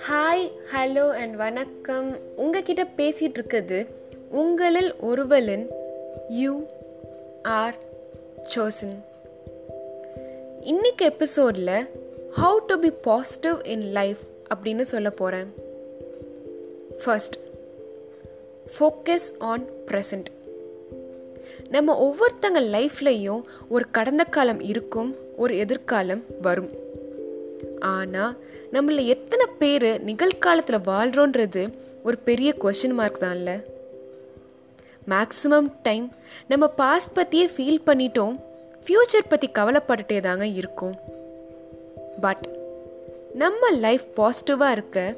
Hi hello and வணக்கம். உங்ககிட்ட பேசிகிட்டு இருக்குது உங்களில் ஒருவலின் யூ ஆர் சோசன் இன்னைக்கு எபிசோடில் how to be positive in life அப்படின்னு சொல்ல போகிறேன் ஃபர்ஸ்ட் ஃபோக்கஸ் ஆன் ப்ரெசண்ட் நம்ம ஒவ்வொருத்தங்க லைஃப்லையும் ஒரு கடந்த காலம் இருக்கும் ஒரு எதிர்காலம் வரும். ஆனால் நம்மள எத்தனை பேர் நிகழ்காலத்தில் வாழ்கிறோன்றது ஒரு பெரிய கொஷின் மார்க் தான்ல மேக்ஸிமம் டைம் நம்ம பாஸ்ட் பற்றியே ஃபீல் பண்ணிட்டோம் ஃப்யூச்சர் பற்றி கவலைப்பட்டுட்டே தாங்க இருக்கும். பட் நம்ம லைஃப் பாசிட்டிவாக இருக்க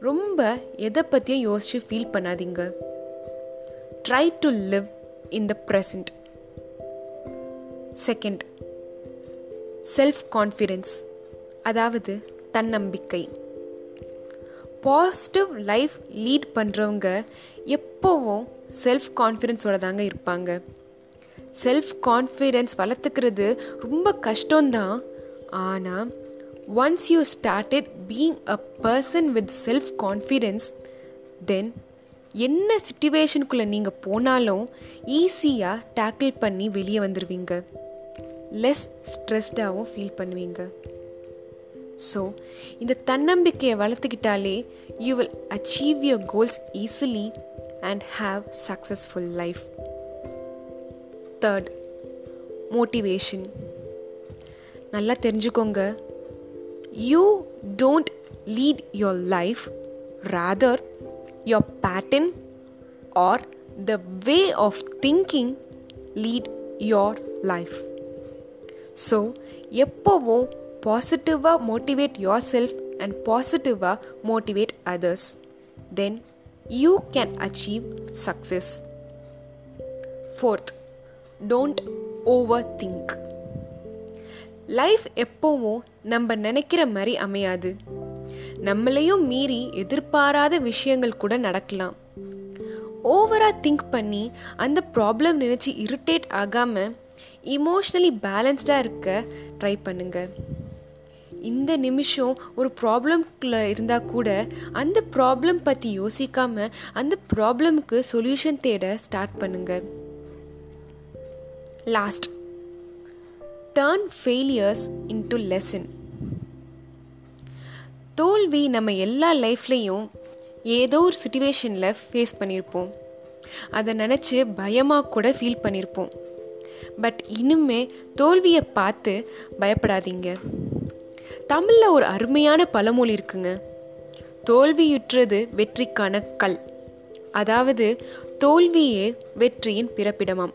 ரொம்ப எதை பற்றியும் யோசிச்சு ஃபீல் பண்ணாதீங்க. Try to live in the present second self confidence அதாவது தன்னம்பிக்கை. பாசிட்டிவ் லைஃப் லீட் பண்ணுறவங்க எப்போவும் செல்ஃப் கான்ஃபிடென்ஸோட தாங்க இருப்பாங்க. செல்ஃப் கான்ஃபிடென்ஸ் வளர்த்துக்கிறது ரொம்ப கஷ்டம்தான். ஆனால் once you started being a person with self confidence then என்ன சுச்சுவேஷனுக்குள்ளே நீங்கள் போனாலும் ஈஸியாக டேக்கிள் பண்ணி வெளியே வந்துடுவீங்க லெஸ் ஸ்ட்ரெஸ்டாகவும் ஃபீல் பண்ணுவீங்க. ஸோ இந்த தன்னம்பிக்கையை வளர்த்துக்கிட்டாலே you will achieve your goals easily and have successful life third motivation நல்லா தெரிஞ்சுக்கோங்க. You don't lead your life rather your pattern or the way of thinking lead your life so எப்போவும் பாசிட்டிவாக motivate your self and பாசிட்டிவாக motivate others then you can achieve success fourth don't over think life எப்போவும் நம்ம நினைக்கிற மாதிரி அமையாது. நம்மளையும் மீறி எதிர்பாராத விஷயங்கள் கூட நடக்கலாம். ஓவராக திங்க் பண்ணி அந்த ப்ராப்ளம் நினச்சி இரிட்டேட் ஆகாமல் இமோஷ்னலி பேலன்ஸ்டாக இருக்க ட்ரை பண்ணுங்கள் இந்த நிமிஷம் ஒரு ப்ராப்ளம்குள்ளே இருந்தால் கூட அந்த ப்ராப்ளம் பற்றி யோசிக்காம அந்த ப்ராப்ளமுக்கு சொல்யூஷன் தேட ஸ்டார்ட் பண்ணுங்க. Last turn failures into lesson தோல்வி நம்ம எல்லா லைஃப்லேயும் ஏதோ ஒரு சுச்சுவேஷனில் ஃபேஸ் பண்ணியிருப்போம் அதை நினச்சி பயமாக கூட ஃபீல் பண்ணியிருப்போம் பட் இனிமே தோல்வியை பார்த்து பயப்படாதீங்க. தமிழில் ஒரு அருமையான பழமொழி இருக்குங்க. தோல்வியுற்றது வெற்றிக்கான கல். அதாவது தோல்வியே வெற்றியின் பிறப்பிடமாம்.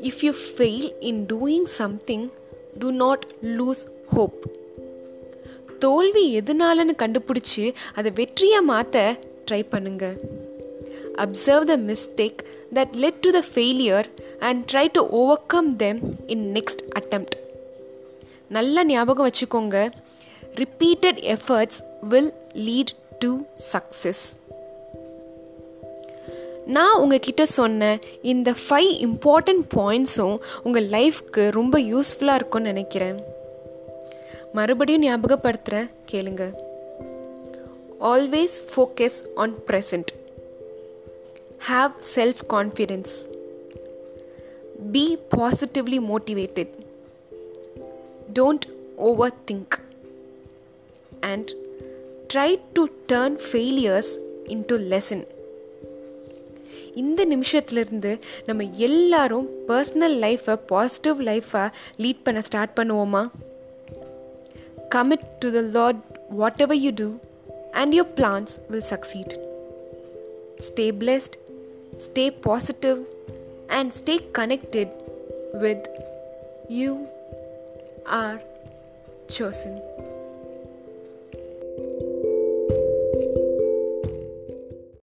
If you fail in doing something do not lose hope தோல்வி எதுனாலன்னு கண்டுபிடிச்சி அதை வெற்றியாக மாற்ற ட்ரை பண்ணுங்க. Observe the mistake that led to the failure and try to overcome them in next attempt நல்ல ஞாபகம் வச்சுக்கோங்க. Repeated efforts will lead to success நான் உங்ககிட்ட சொன்ன இந்த ஃபைவ் இம்பார்ட்டண்ட் பாயிண்ட்ஸும் உங்கள் லைஃப்க்கு ரொம்ப யூஸ்ஃபுல்லாக இருக்கும்னு நினைக்கிறேன். மறுபடியும் ஞாபகப்படுத்துகிறேன் கேளுங்க. Always focus on present have self confidence be positively motivated don't over think and try to turn failures into lesson இந்த நிமிஷத்துலேருந்து நம்ம எல்லாரும் பர்சனல் லைஃப்பை பாசிட்டிவ் லைஃப்பை லீட் பண்ண ஸ்டார்ட் பண்ணுவோமா? Commit to the Lord whatever you do, and your plans will succeed. Stay blessed, stay positive, and stay connected with you are chosen.